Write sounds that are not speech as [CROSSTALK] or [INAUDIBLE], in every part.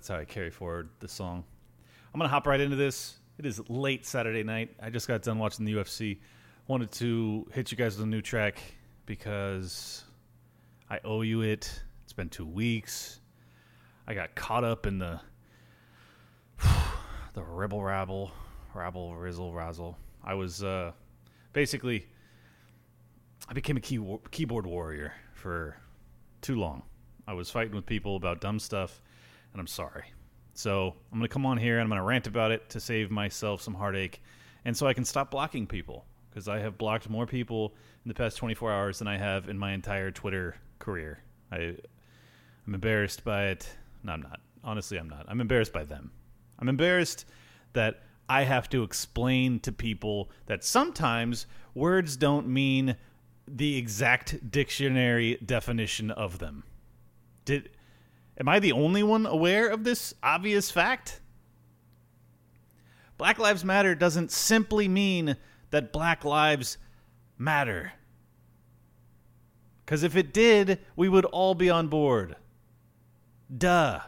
that's how I carry forward the song. I'm gonna hop right into this. It is late Saturday night. I just got done watching the UFC. Wanted to hit you guys with a new track because I owe you it. It's been two weeks. I got caught up in the [SIGHS] the ribble rabble, rabble rizzle razzle. I was uh, basically I became a key, keyboard warrior for too long. I was fighting with people about dumb stuff, and I'm sorry. So I'm going to come on here and I'm going to rant about it to save myself some heartache, and so I can stop blocking people because I have blocked more people in the past 24 hours than I have in my entire Twitter career. I, I'm embarrassed by it. No, I'm not. Honestly, I'm not. I'm embarrassed by them. I'm embarrassed that I have to explain to people that sometimes words don't mean the exact dictionary definition of them. Did am I the only one aware of this obvious fact? Black Lives Matter doesn't simply mean that black lives matter. Cuz if it did, we would all be on board. Duh.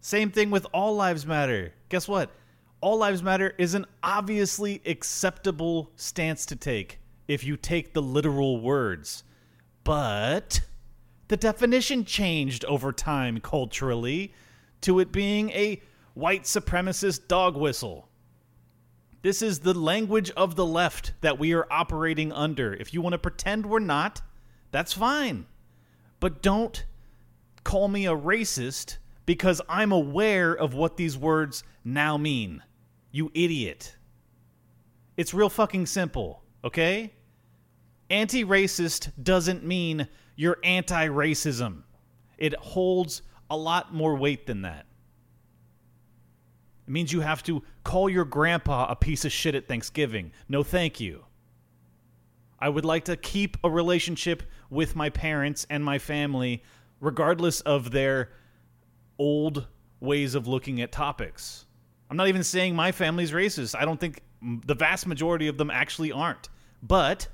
Same thing with all lives matter. Guess what? All lives matter is an obviously acceptable stance to take if you take the literal words. But the definition changed over time culturally to it being a white supremacist dog whistle. This is the language of the left that we are operating under. If you want to pretend we're not, that's fine. But don't call me a racist because I'm aware of what these words now mean. You idiot. It's real fucking simple, okay? Anti racist doesn't mean you're anti racism, it holds a lot more weight than that. It means you have to call your grandpa a piece of shit at Thanksgiving. No, thank you. I would like to keep a relationship with my parents and my family, regardless of their old ways of looking at topics. I'm not even saying my family's racist. I don't think the vast majority of them actually aren't. But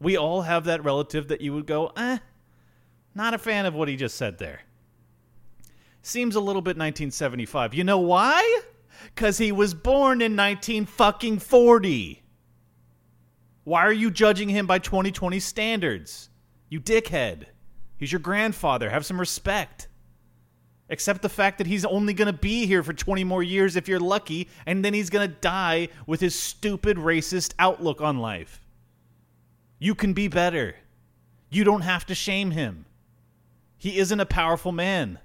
we all have that relative that you would go, eh, not a fan of what he just said there. Seems a little bit 1975. You know why? Because he was born in 19 fucking 40. Why are you judging him by 2020 standards? You dickhead. He's your grandfather. Have some respect. Accept the fact that he's only going to be here for 20 more years if you're lucky, and then he's going to die with his stupid racist outlook on life. You can be better. You don't have to shame him. He isn't a powerful man.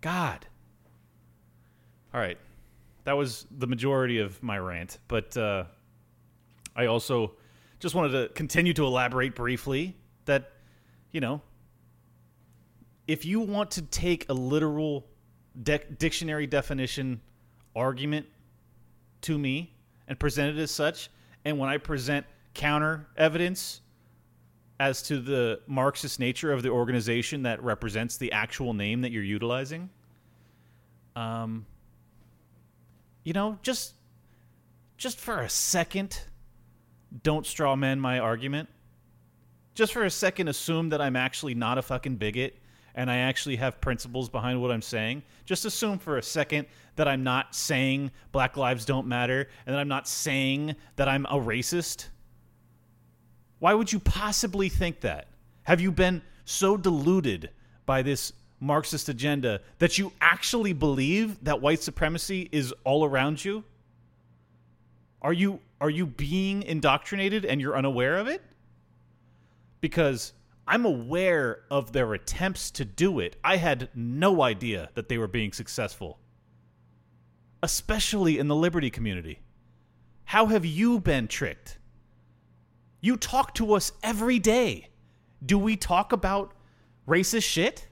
God. All right. That was the majority of my rant, but uh, I also just wanted to continue to elaborate briefly that, you know, if you want to take a literal de- dictionary definition argument to me and present it as such, and when I present counter evidence as to the Marxist nature of the organization that represents the actual name that you're utilizing, um, you know, just just for a second, don't straw man my argument. Just for a second, assume that I'm actually not a fucking bigot and I actually have principles behind what I'm saying. Just assume for a second that I'm not saying Black Lives Don't Matter and that I'm not saying that I'm a racist. Why would you possibly think that? Have you been so deluded by this Marxist agenda that you actually believe that white supremacy is all around you? Are you are you being indoctrinated and you're unaware of it? Because I'm aware of their attempts to do it. I had no idea that they were being successful, especially in the liberty community. How have you been tricked? You talk to us every day. Do we talk about racist shit?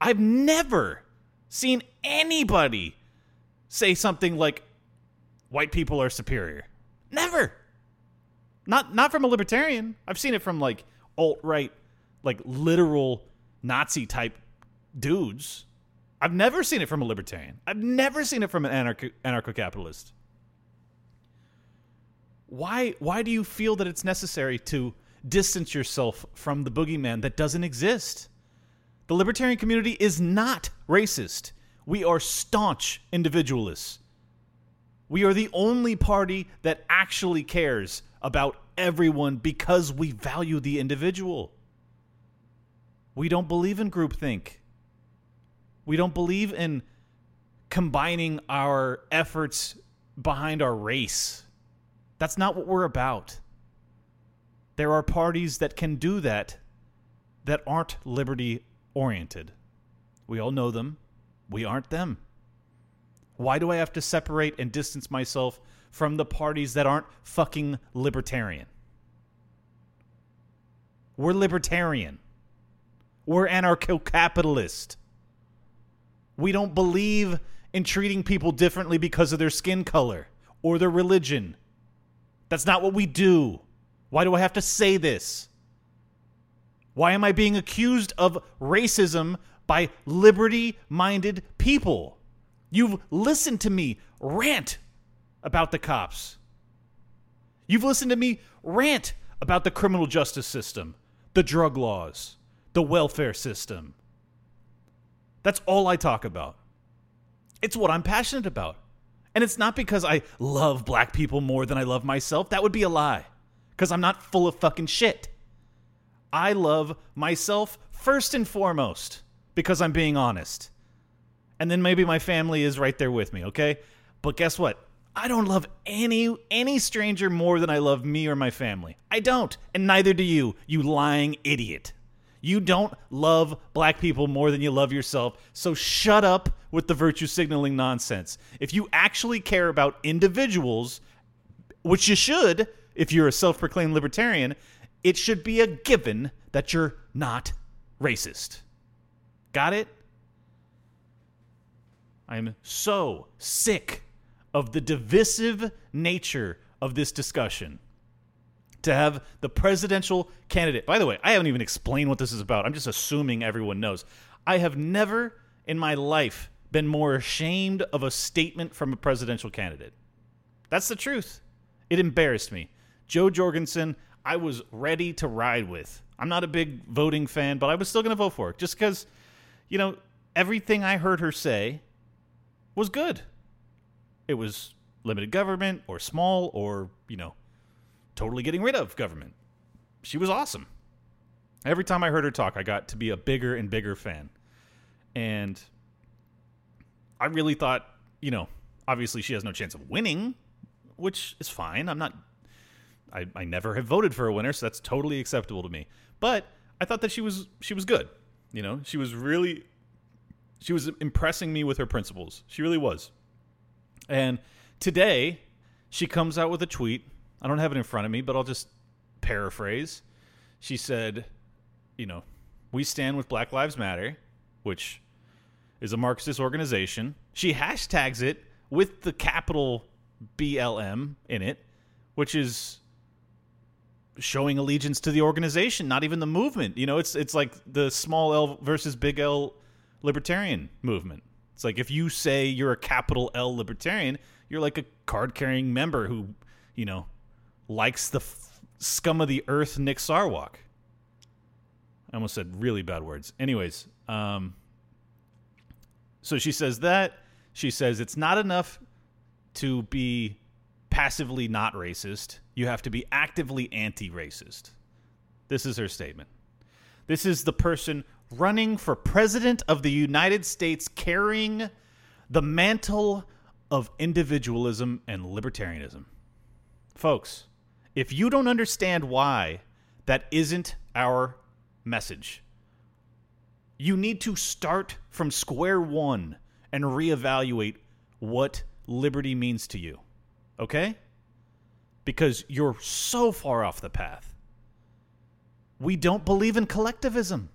I've never seen anybody say something like white people are superior. Never. Not not from a libertarian. I've seen it from like alt right, like literal Nazi type dudes. I've never seen it from a libertarian. I've never seen it from an anarcho capitalist. Why why do you feel that it's necessary to distance yourself from the boogeyman that doesn't exist. The libertarian community is not racist. We are staunch individualists. We are the only party that actually cares about everyone because we value the individual. We don't believe in groupthink. We don't believe in combining our efforts behind our race. That's not what we're about. There are parties that can do that that aren't liberty oriented. We all know them. We aren't them. Why do I have to separate and distance myself from the parties that aren't fucking libertarian? We're libertarian. We're anarcho capitalist. We don't believe in treating people differently because of their skin color or their religion. That's not what we do. Why do I have to say this? Why am I being accused of racism by liberty minded people? You've listened to me rant about the cops. You've listened to me rant about the criminal justice system, the drug laws, the welfare system. That's all I talk about. It's what I'm passionate about. And it's not because I love black people more than I love myself. That would be a lie. Because I'm not full of fucking shit. I love myself first and foremost because I'm being honest. And then maybe my family is right there with me, okay? But guess what? I don't love any any stranger more than I love me or my family. I don't, and neither do you, you lying idiot. You don't love black people more than you love yourself. So shut up with the virtue signaling nonsense. If you actually care about individuals, which you should if you're a self proclaimed libertarian, it should be a given that you're not racist. Got it? I am so sick of the divisive nature of this discussion. To have the presidential candidate, by the way, I haven't even explained what this is about. I'm just assuming everyone knows. I have never in my life been more ashamed of a statement from a presidential candidate. That's the truth. It embarrassed me. Jo Jorgensen, I was ready to ride with. I'm not a big voting fan, but I was still going to vote for it just because, you know, everything I heard her say was good. It was limited government or small or, you know, totally getting rid of government. She was awesome. Every time I heard her talk, I got to be a bigger and bigger fan. And I really thought, you know, obviously she has no chance of winning, which is fine. I'm not I, I never have voted for a winner, so that's totally acceptable to me. But I thought that she was she was good. You know, she was really she was impressing me with her principles. She really was. And today she comes out with a tweet. I don't have it in front of me, but I'll just paraphrase. She said, you know, we stand with Black Lives Matter, which is a Marxist organization. She hashtags it with the capital BLM in it, which is showing allegiance to the organization, not even the movement. You know, it's it's like the small L versus big L libertarian movement. It's like if you say you're a capital L libertarian, you're like a card carrying member who, you know, likes the f- scum of the earth Nick Sarwark. I almost said really bad words. Anyways, um, so she says that. She says it's not enough to be passively not racist. You have to be actively anti racist. This is her statement. This is the person running for president of the United States carrying the mantle of individualism and libertarianism. Folks, if you don't understand why that isn't our message, you need to start from square one and reevaluate what liberty means to you. Okay? Because you're so far off the path. We don't believe in collectivism.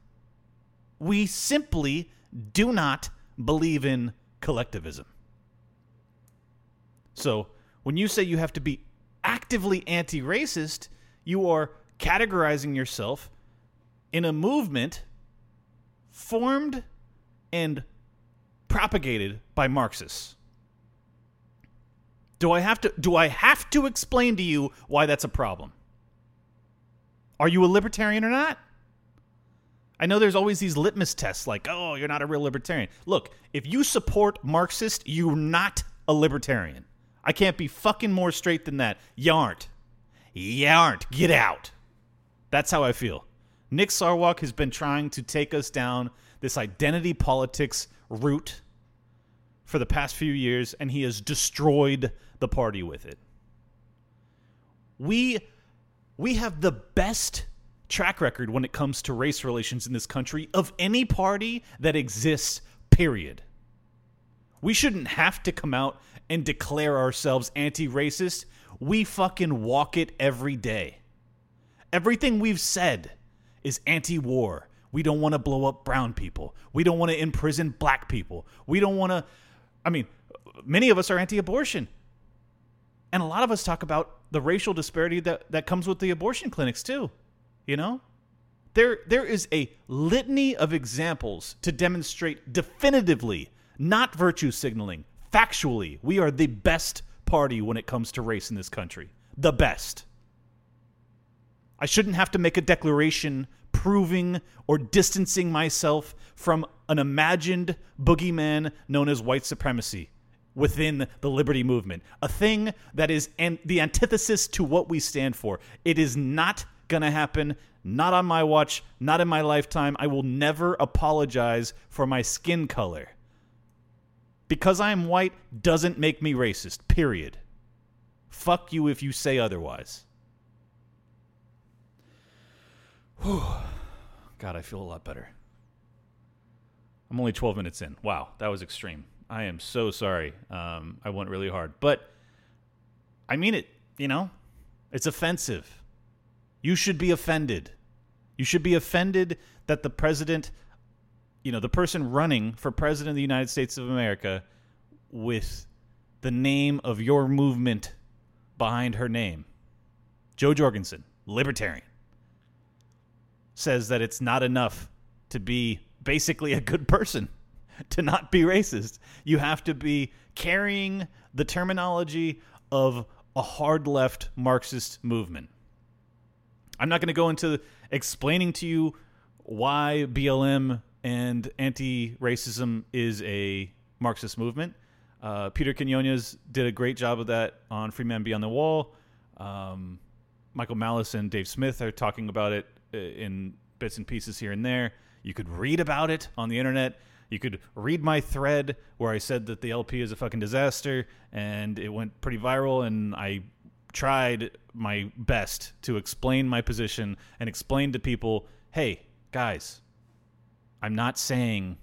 We simply do not believe in collectivism. So, when you say you have to be actively anti racist, you are categorizing yourself in a movement formed and propagated by Marxists. Do I have to do I have to explain to you why that's a problem? Are you a libertarian or not? I know there's always these litmus tests like, oh, you're not a real libertarian. Look, if you support Marxist, you're not a libertarian. I can't be fucking more straight than that. You aren't. Get out. That's how I feel. Nick Sarwark has been trying to take us down this identity politics route for the past few years, and he has destroyed the party with it. We we have the best track record when it comes to race relations in this country of any party that exists, period. We shouldn't have to come out and declare ourselves anti racist. We fucking walk it every day. Everything we've said is anti war. We don't want to blow up brown people. We don't want to imprison black people. We don't want to. I mean, many of us are anti abortion. And a lot of us talk about the racial disparity that, that comes with the abortion clinics, too. You know? There, there is a litany of examples to demonstrate definitively, not virtue signaling, factually, we are the best party when it comes to race in this country. The best. I shouldn't have to make a declaration proving or distancing myself from an imagined boogeyman known as white supremacy within the liberty movement, a thing that is an- the antithesis to what we stand for. It is not going to happen, not on my watch, not in my lifetime. I will never apologize for my skin color. Because I am white doesn't make me racist, period. Fuck you if you say otherwise. Whew. God, I feel a lot better. I'm only 12 minutes in. Wow, that was extreme. I am so sorry. Um, I went really hard. But I mean it, you know? It's offensive. You should be offended. You should be offended that the president, you know, the person running for president of the United States of America with the name of your movement behind her name, Jo Jorgensen, libertarian says that it's not enough to be basically a good person, [LAUGHS] to not be racist. You have to be carrying the terminology of a hard left Marxist movement. I'm not going to go into explaining to you why BLM and anti racism is a Marxist movement. Uh, Peter Quinones did a great job of that on Free Man Beyond the Wall. Um, Michael Malice and Dave Smith are talking about it uh, in bits and pieces here and there. You could read about it on the internet. You could read my thread where I said that the LP is a fucking disaster and it went pretty viral and I tried my best to explain my position and explain to people, "Hey, guys, I'm not saying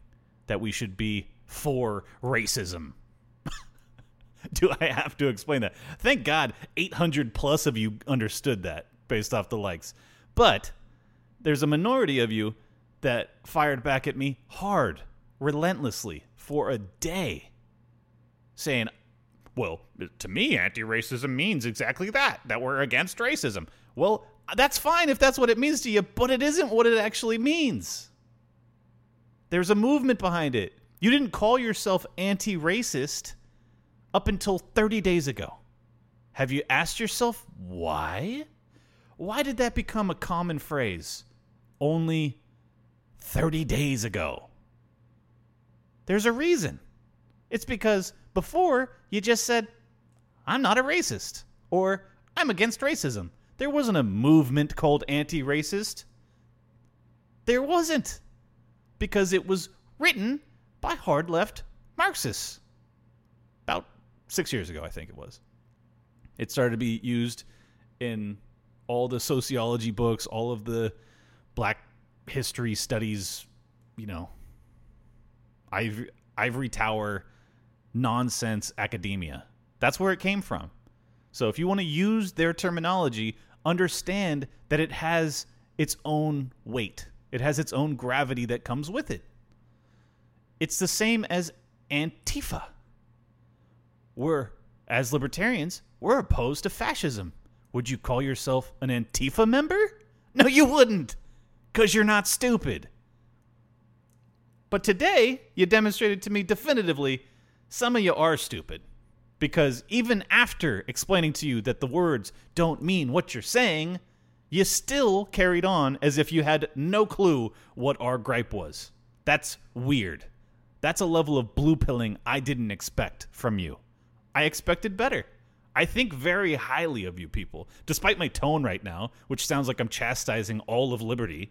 that we should be for racism." [LAUGHS] Do I have to explain that? Thank God 800 plus of you understood that based off the likes. But there's a minority of you that fired back at me hard, relentlessly for a day, saying, well, to me, anti racism means exactly that, that we're against racism. Well, that's fine if that's what it means to you, but it isn't what it actually means. There's a movement behind it. You didn't call yourself anti racist up until 30 days ago. Have you asked yourself why? Why did that become a common phrase only 30 days ago? There's a reason. It's because before you just said, I'm not a racist or I'm against racism. There wasn't a movement called anti racist. There wasn't. Because it was written by hard left Marxists about six years ago, I think it was. It started to be used in all the sociology books, all of the black history studies, you know, ivory, ivory tower nonsense academia. That's where it came from. So if you want to use their terminology, understand that it has its own weight. It has its own gravity that comes with it. It's the same as Antifa. We're, as libertarians, we're opposed to fascism. Would you call yourself an Antifa member? No, you wouldn't, because you're not stupid. But today, you demonstrated to me definitively some of you are stupid. Because even after explaining to you that the words don't mean what you're saying, you still carried on as if you had no clue what our gripe was. That's weird. That's a level of blue pilling I didn't expect from you. I expected better. I think very highly of you people, despite my tone right now, which sounds like I'm chastising all of liberty,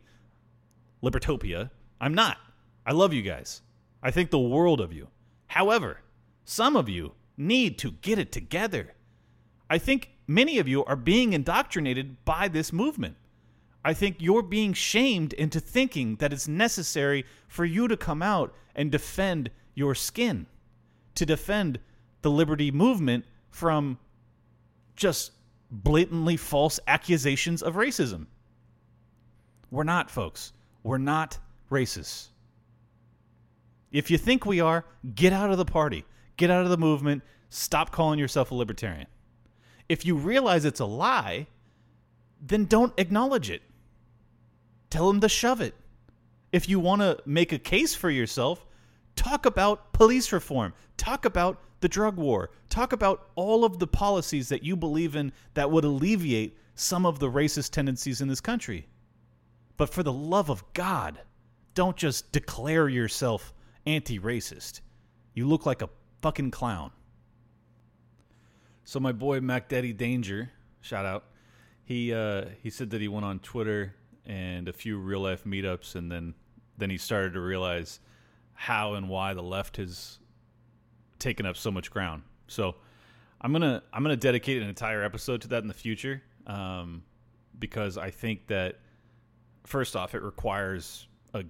Libertopia. I'm not. I love you guys. I think the world of you. However, some of you need to get it together. I think many of you are being indoctrinated by this movement. I think you're being shamed into thinking that it's necessary for you to come out and defend your skin, to defend the liberty movement from just blatantly false accusations of racism. We're not, folks. We're not racist. If you think we are, get out of the party, get out of the movement, stop calling yourself a libertarian. If you realize it's a lie, then don't acknowledge it. Tell him to shove it. If you want to make a case for yourself, talk about police reform, talk about the drug war. Talk about all of the policies that you believe in that would alleviate some of the racist tendencies in this country. But for the love of God, don't just declare yourself anti racist. You look like a fucking clown. So my boy Mac Daddy Danger, shout out. He uh, he said that he went on Twitter and a few real life meetups, and then then he started to realize how and why the left has taken up so much ground. So I'm gonna I'm gonna dedicate an entire episode to that in the future um, because I think that first off, it requires a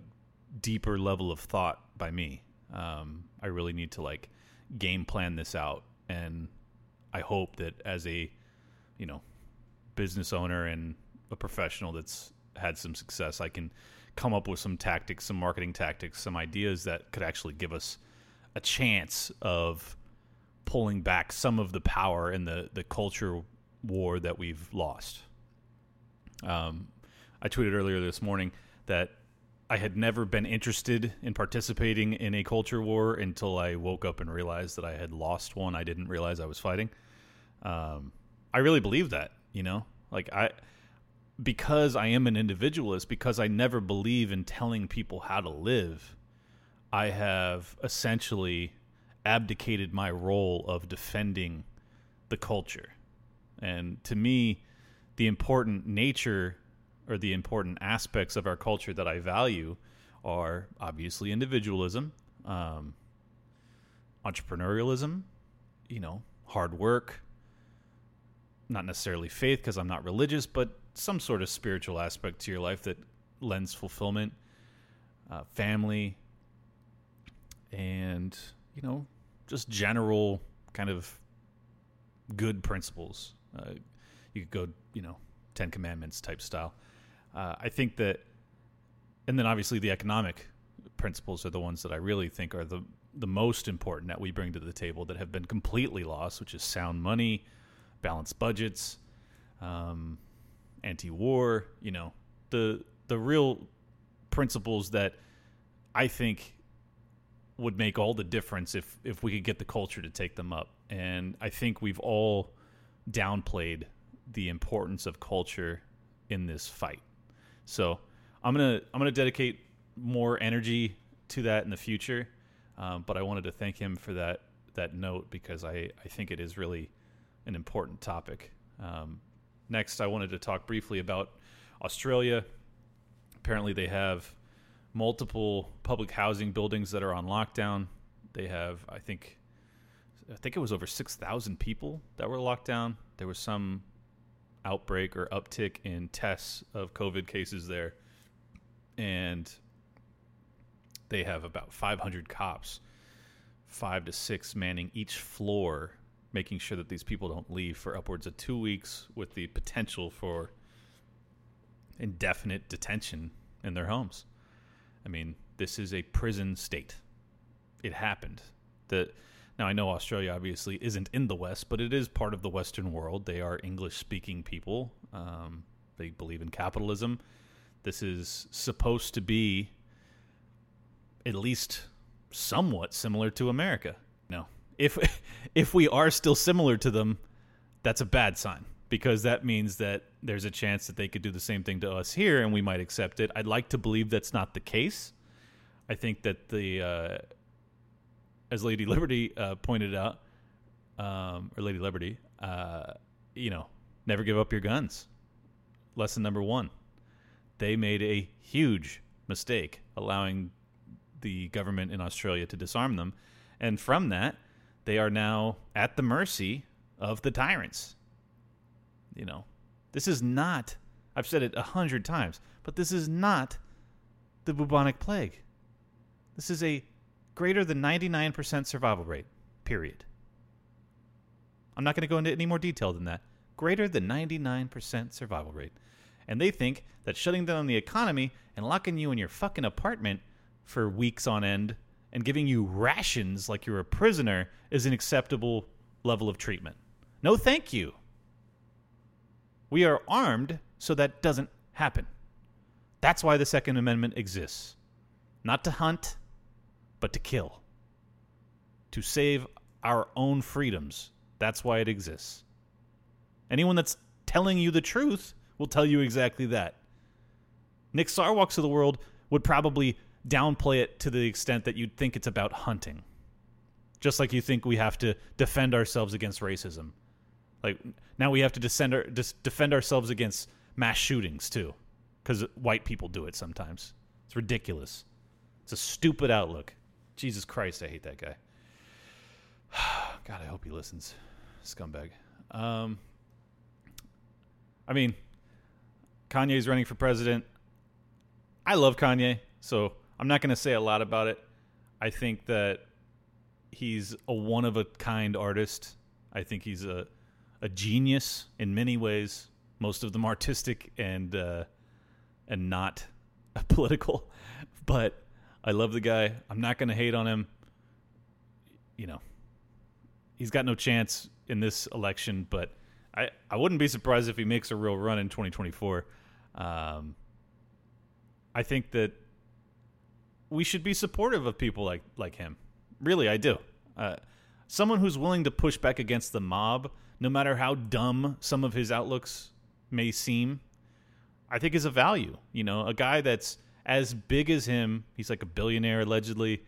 deeper level of thought by me. Um, I really need to like game plan this out, and I hope that as a you know business owner and a professional that's had some success, I can come up with some tactics, some marketing tactics, some ideas that could actually give us a chance of pulling back some of the power and the the culture war that we've lost. Um, I tweeted earlier this morning that I had never been interested in participating in a culture war until I woke up and realized that I had lost one I didn't realize I was fighting. Um, I really believe that, you know, like I, because I am an individualist, because I never believe in telling people how to live. I have essentially abdicated my role of defending the culture. And to me, the important nature or the important aspects of our culture that I value are obviously individualism, um, entrepreneurialism, you know, hard work, not necessarily faith because I'm not religious, but some sort of spiritual aspect to your life that lends fulfillment, uh, family, and you know just general kind of good principles. Uh, you could go, you know, Ten Commandments type style. Uh, I think that, and then obviously the economic principles are the ones that I really think are the the most important that we bring to the table that have been completely lost, which is sound money, balanced budgets, um, anti-war. You know, the the real principles that I think would make all the difference if if we could get the culture to take them up. And I think we've all downplayed the importance of culture in this fight. So I'm gonna I'm gonna dedicate more energy to that in the future. Um, but I wanted to thank him for that that note because I, I think it is really an important topic. Um, next, I wanted to talk briefly about Australia. Apparently, they have multiple public housing buildings that are on lockdown. They have, I think, I think it was over six thousand people that were locked down. There was some outbreak or uptick in tests of COVID cases there, and they have about 500 cops, five to six manning each floor, making sure that these people don't leave for upwards of two weeks, with the potential for indefinite detention in their homes. I mean, this is a prison state. It happened. The now I know Australia obviously isn't in the West, but it is part of the Western world. They are English-speaking people. Um, they believe in capitalism. This is supposed to be at least somewhat similar to America. No, if [LAUGHS] if we are still similar to them, that's a bad sign because that means that there's a chance that they could do the same thing to us here and we might accept it. I'd like to believe that's not the case. I think that the, uh, as Lady Liberty uh, pointed out, um, or Lady Liberty, uh, you know, never give up your guns. Lesson number one. They made a huge mistake allowing the government in Australia to disarm them. And from that, they are now at the mercy of the tyrants. You know, this is not, I've said it a hundred times, but this is not the bubonic plague. This is a greater than 99% survival rate, period. I'm not going to go into any more detail than that. Greater than 99% survival rate. And they think that shutting down the economy and locking you in your fucking apartment for weeks on end and giving you rations like you're a prisoner is an acceptable level of treatment. No, thank you. We are armed so that doesn't happen. That's why the Second Amendment exists. Not to hunt, but to kill. To save our own freedoms. That's why it exists. Anyone that's telling you the truth will tell you exactly that. Nick Sarwarks of the world would probably downplay it to the extent that you'd think it's about hunting. Just like you think we have to defend ourselves against racism. Like now we have to descend our, defend ourselves against mass shootings too, because white people do it sometimes. It's ridiculous. It's a stupid outlook. Jesus Christ, I hate that guy. [SIGHS] God, I hope he listens, scumbag. Um, I mean, Kanye's running for president. I love Kanye, so I'm not going to say a lot about it. I think that he's a one of a kind artist. I think he's a a genius in many ways, most of them artistic and uh, and not [LAUGHS] political. But I love the guy. I'm not going to hate on him. You know, he's got no chance in this election, but I, I wouldn't be surprised if he makes a real run in 2024. Um, I think that we should be supportive of people like like him. Really, I do. Uh, someone who's willing to push back against the mob no matter how dumb some of his outlooks may seem, I think is a value. You know, a guy that's as big as him, he's like a billionaire allegedly,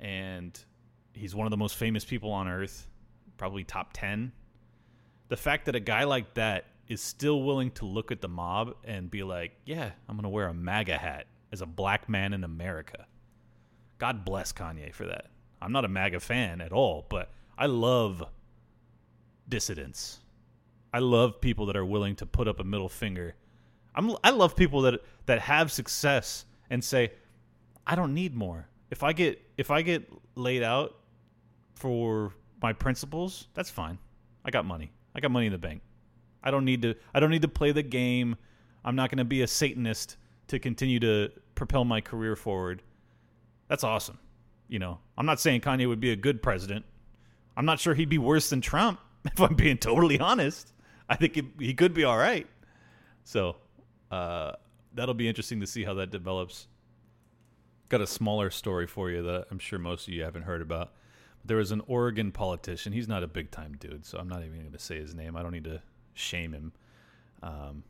and he's one of the most famous people on earth, probably top 10. The fact that a guy like that is still willing to look at the mob and be like, yeah, I'm going to wear a MAGA hat as a black man in America. God bless Kanye for that. I'm not a MAGA fan at all, but I love dissidents. I love people that are willing to put up a middle finger. I'm I love people that that have success and say, I don't need more. If I get if I get laid out for my principles, that's fine. I got money. I got money in the bank. I don't need to I don't need to play the game. I'm not going to be a satanist to continue to propel my career forward. That's awesome. You know, I'm not saying Kanye would be a good president. I'm not sure he'd be worse than Trump. [LAUGHS] if I'm being totally honest. I think he, he could be all right. So uh, that'll be interesting to see how that develops. Got a smaller story for you that I'm sure most of you haven't heard about. There was an Oregon politician. He's not a big time dude, so I'm not even going to say his name. I don't need to shame him. Um,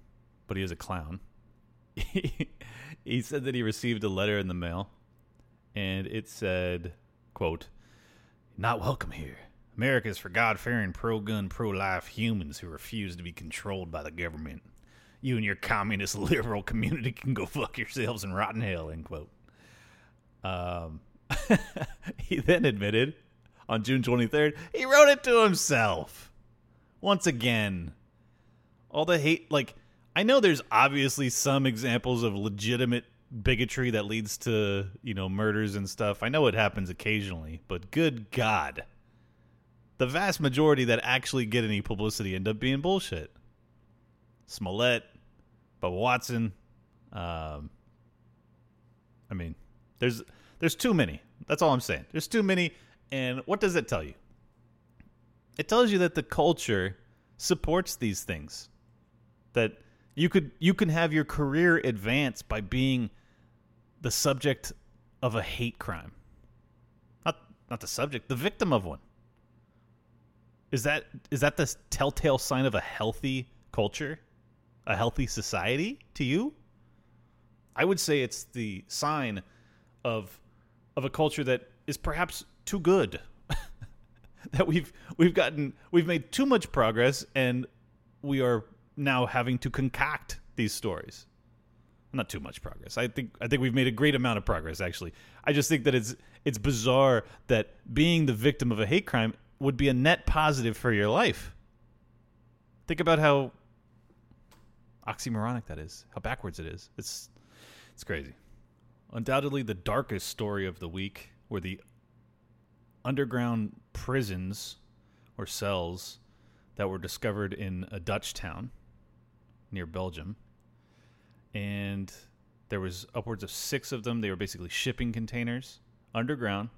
but he is a clown. [LAUGHS] he said that he received a letter in the mail, and it said, "quote Not welcome here. America is for God fearing, pro gun, pro life humans who refuse to be controlled by the government. You and your communist [LAUGHS] liberal community can go fuck yourselves and rotten hell, end quote. Um, [LAUGHS] he then admitted on June 23rd he wrote it to himself. Once again, all the hate, like, I know there's obviously some examples of legitimate bigotry that leads to, you know, murders and stuff. I know it happens occasionally, but good God the vast majority that actually get any publicity end up being bullshit. Smollett, Bubba Watson. Um, I mean, there's there's too many. That's all I'm saying. There's too many, and what does it tell you? It tells you that the culture supports these things. That you could you can have your career advance by being the subject of a hate crime. Not not the subject, the victim of one. Is that is that the telltale sign of a healthy culture, a healthy society to you? I would say it's the sign of of a culture that is perhaps too good. [LAUGHS] that we've we've gotten we've made too much progress and we are now having to concoct these stories. Not too much progress. I think I think we've made a great amount of progress actually. I just think that it's it's bizarre that being the victim of a hate crime would be a net positive for your life. Think about how oxymoronic that is, how backwards it is. It's it's crazy. Undoubtedly the darkest story of the week were the underground prisons or cells that were discovered in a Dutch town near Belgium. And there was upwards of 6 of them. They were basically shipping containers underground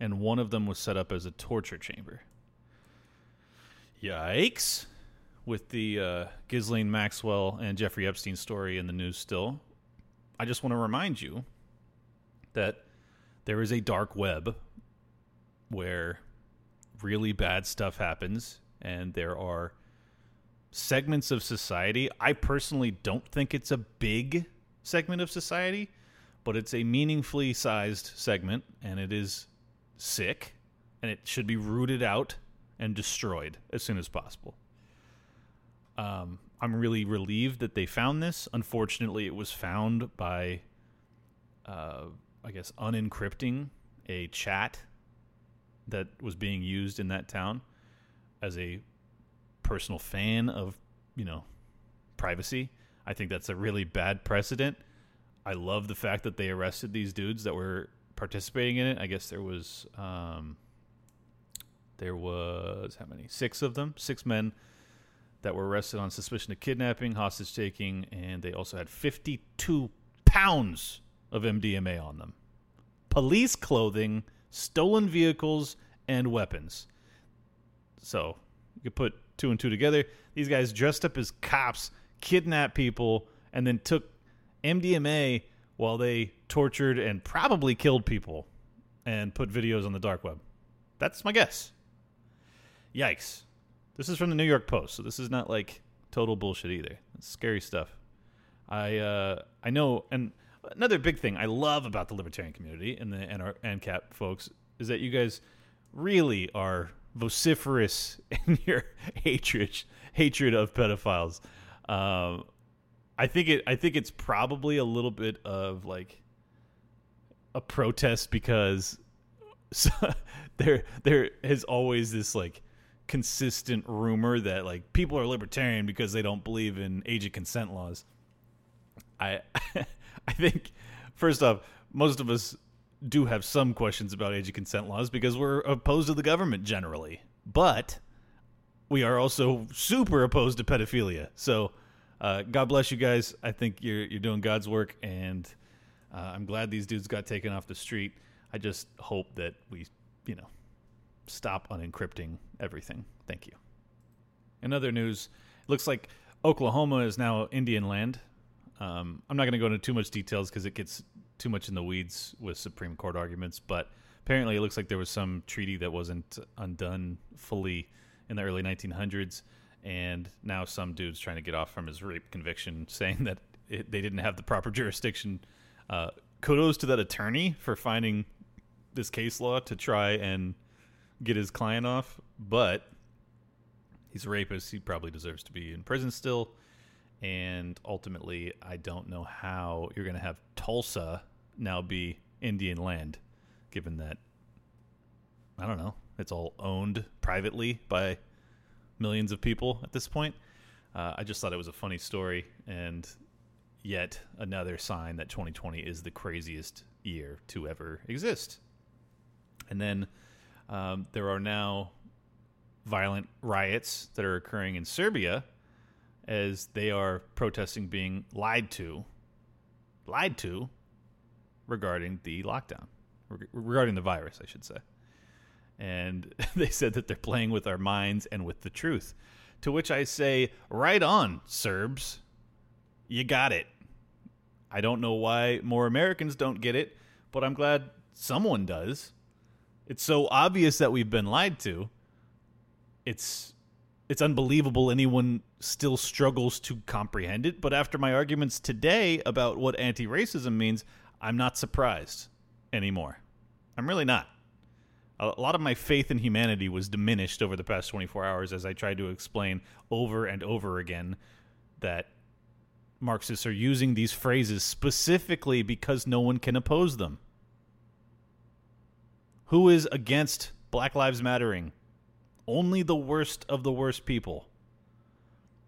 and one of them was set up as a torture chamber. Yikes! With the uh, Ghislaine Maxwell and Jeffrey Epstein story in the news still, I just want to remind you that there is a dark web where really bad stuff happens and there are segments of society. I personally don't think it's a big segment of society, but it's a meaningfully sized segment and it is sick and it should be rooted out and destroyed as soon as possible. Um, I'm really relieved that they found this. Unfortunately, it was found by, uh, I guess, unencrypting a chat that was being used in that town as a personal fan of, you know, privacy. I think that's a really bad precedent. I love the fact that they arrested these dudes that were participating in it. I guess there was um, there was how many? Six of them, six men that were arrested on suspicion of kidnapping, hostage taking, and they also had 52 pounds of MDMA on them. Police clothing, stolen vehicles, and weapons. So you could put two and two together. These guys dressed up as cops, kidnapped people, and then took MDMA while they tortured and probably killed people and put videos on the dark web. That's my guess. Yikes. This is from the New York Post, so this is not like total bullshit either. It's scary stuff. I uh, I know, and another big thing I love about the libertarian community and the ANCAP folks is that you guys really are vociferous [LAUGHS] in your hatred hatred of pedophiles. Um, I think it. I think it's probably a little bit of like a protest because [LAUGHS] there there is always this like consistent rumor that like people are libertarian because they don't believe in age of consent laws. I [LAUGHS] I think first off, most of us do have some questions about age of consent laws because we're opposed to the government generally, but we are also super opposed to pedophilia. So uh, God bless you guys. I think you're you're doing God's work, and uh, I'm glad these dudes got taken off the street. I just hope that we, you know, stop unencrypting everything. Thank you. In other news, it looks like Oklahoma is now Indian land. Um, I'm not going to go into too much details because it gets too much in the weeds with Supreme Court arguments, but apparently it looks like there was some treaty that wasn't undone fully in the early 1900s and now some dude's trying to get off from his rape conviction, [LAUGHS] saying that it, they didn't have the proper jurisdiction. Uh, kudos to that attorney for finding this case law to try and get his client off, but he's a rapist. He probably deserves to be in prison still. And ultimately, I don't know how you're going to have Tulsa now be Indian land, given that, I don't know, it's all owned privately by millions of people at this point. Uh, I just thought it was a funny story, and yet another sign that 2020 is the craziest year to ever exist. And then um, there are now violent riots that are occurring in Serbia as they are protesting being lied to, lied to regarding the lockdown, regarding the virus, I should say and [LAUGHS] they said that they're playing with our minds and with the truth. To which I say, right on, Serbs. You got it. I don't know why more Americans don't get it, but I'm glad someone does. It's so obvious that we've been lied to. It's it's unbelievable anyone still struggles to comprehend it. But after my arguments today about what anti racism means, I'm not surprised anymore. I'm really not. A lot of my faith in humanity was diminished over the past 24 hours as I tried to explain over and over again that Marxists are using these phrases specifically because no one can oppose them. Who is against Black Lives Mattering? Only the worst of the worst people.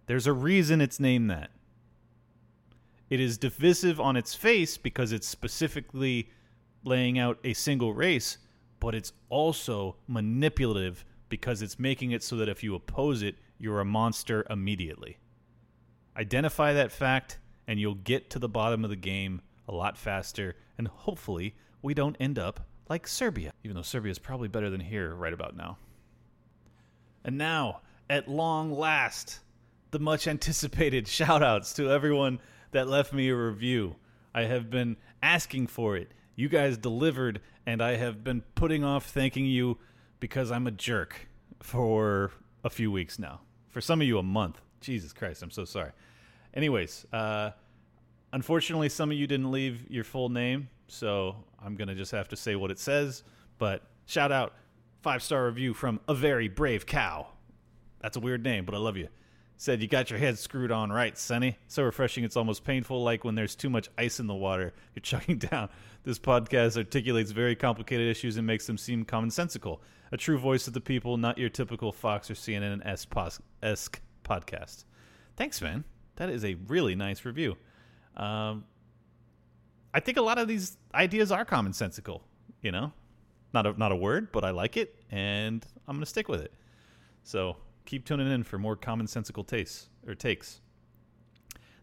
There's a reason it's named that. It is divisive on its face because it's specifically laying out a single race, but it's also manipulative because it's making it so that if you oppose it, you're a monster immediately. Identify that fact, and you'll get to the bottom of the game a lot faster, and hopefully, we don't end up like Serbia, even though Serbia is probably better than here right about now. And now, at long last, the much anticipated [LAUGHS] shout outs to everyone that left me a review. I have been asking for it. You guys delivered, and I have been putting off thanking you because I'm a jerk for a few weeks now. For some of you, a month. Jesus Christ, I'm so sorry. Anyways, uh, unfortunately, some of you didn't leave your full name, so I'm to just have to say what it says. But shout out, five star review from A Very Brave Cow. That's a weird name, but I love you. Said you got your head screwed on right, Sonny. So refreshing, it's almost painful, like when there's too much ice in the water [LAUGHS] you're chugging down. This podcast articulates very complicated issues and makes them seem commonsensical. A true voice of the people, not your typical Fox or CNN esque podcast. Thanks, man. That is a really nice review. Um, I think a lot of these ideas are commonsensical. You know, not a not a word, but I like it, and I'm gonna stick with it. So keep tuning in for more commonsensical tastes or takes.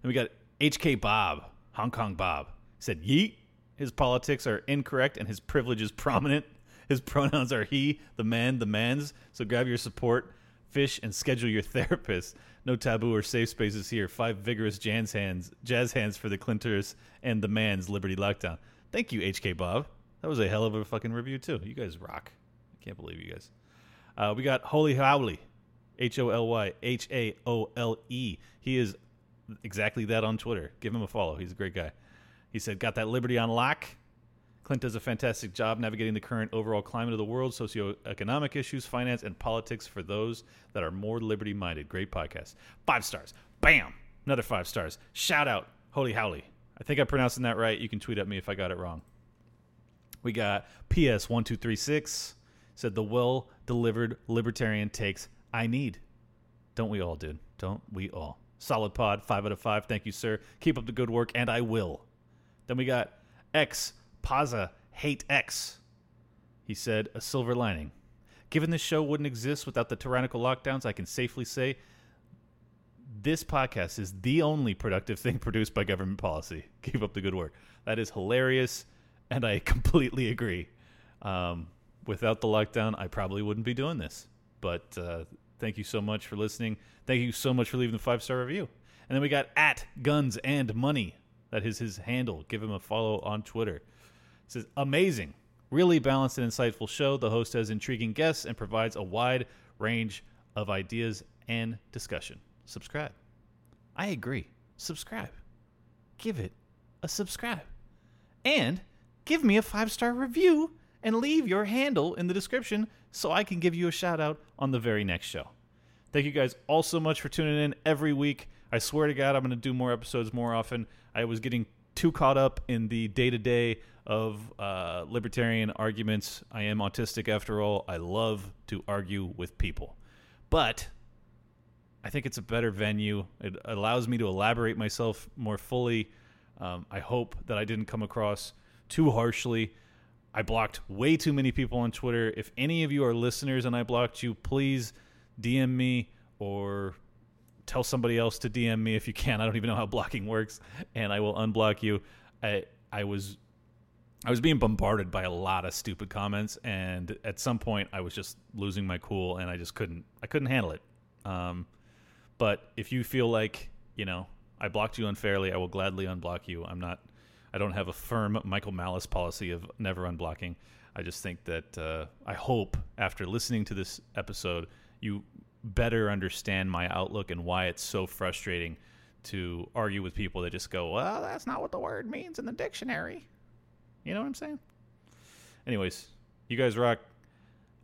Then we got HK Bob, Hong Kong Bob said, "Yeet." His politics are incorrect and his privilege is prominent. His [LAUGHS] pronouns are he, the man, the man's. So grab your support, fish, and schedule your [LAUGHS] therapist. No taboo or safe spaces here. Five vigorous jazz hands, jazz hands for the Clinters and the man's Liberty Lockdown. Thank you, HK Bob. That was a hell of a fucking review too. You guys rock. I can't believe you guys. Uh, we got Holy Haole, H O L Y H A O L E. He is exactly that on Twitter. Give him a follow. He's a great guy. He said, "Got that liberty on lock." Clint does a fantastic job navigating the current overall climate of the world, socioeconomic issues, finance, and politics for those that are more liberty minded. Great podcast. Five stars. Bam! Another five stars. Shout out, Holy Haole. I think I'm pronouncing that right. You can tweet at me if I got it wrong. We got PS1236 said the well delivered libertarian takes I need. Don't we all, dude? Don't we all? Solid pod, five out of five. Thank you, sir. Keep up the good work, and I will. Then we got X Paza hate X. He said, a silver lining. Given this show wouldn't exist without the tyrannical lockdowns, I can safely say this podcast is the only productive thing [LAUGHS] produced by government policy. Keep up the good work. That is hilarious, and I [LAUGHS] completely agree. Um, without the lockdown, I probably wouldn't be doing this. But uh, thank you so much for listening. Thank you so much for leaving the five star review. And then we got at Guns and Money. That is his handle. Give him a follow on Twitter says amazing, really balanced and insightful show. The host has intriguing guests and provides a wide range of ideas and discussion. Subscribe. I agree. Subscribe. Give it a subscribe. And give me a five star review and leave your handle in the description so I can give you a shout out on the very next show. Thank you guys all so much for tuning in every week. I swear to God, I'm going to do more episodes more often. I was getting too caught up in the day to day of uh, libertarian arguments. I am autistic after all. I love to argue with people. But I think it's a better venue. It allows me to elaborate myself more fully. Um, I hope that I didn't come across too harshly. I blocked way too many people on Twitter. If any of you are listeners and I blocked you, please DM me or tell somebody else to DM me if you can. I don't even know how blocking works, and I will unblock you. I I was I was being bombarded by a lot of stupid comments, and at some point, I was just losing my cool, and I just couldn't. I couldn't handle it. Um, but if you feel like you know I blocked you unfairly, I will gladly unblock you. I'm not. I don't have a firm Michael Malice policy of never unblocking. I just think that uh, I hope after listening to this episode, you better understand my outlook and why it's so frustrating to argue with people that just go, well, that's not what the word means in the dictionary. You know what I'm saying? Anyways, you guys rock.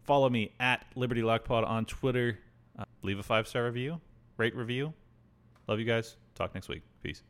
Follow me at Liberty Lockpod on Twitter. Uh, leave a five star review, rate review. Love you guys. Talk next week. Peace.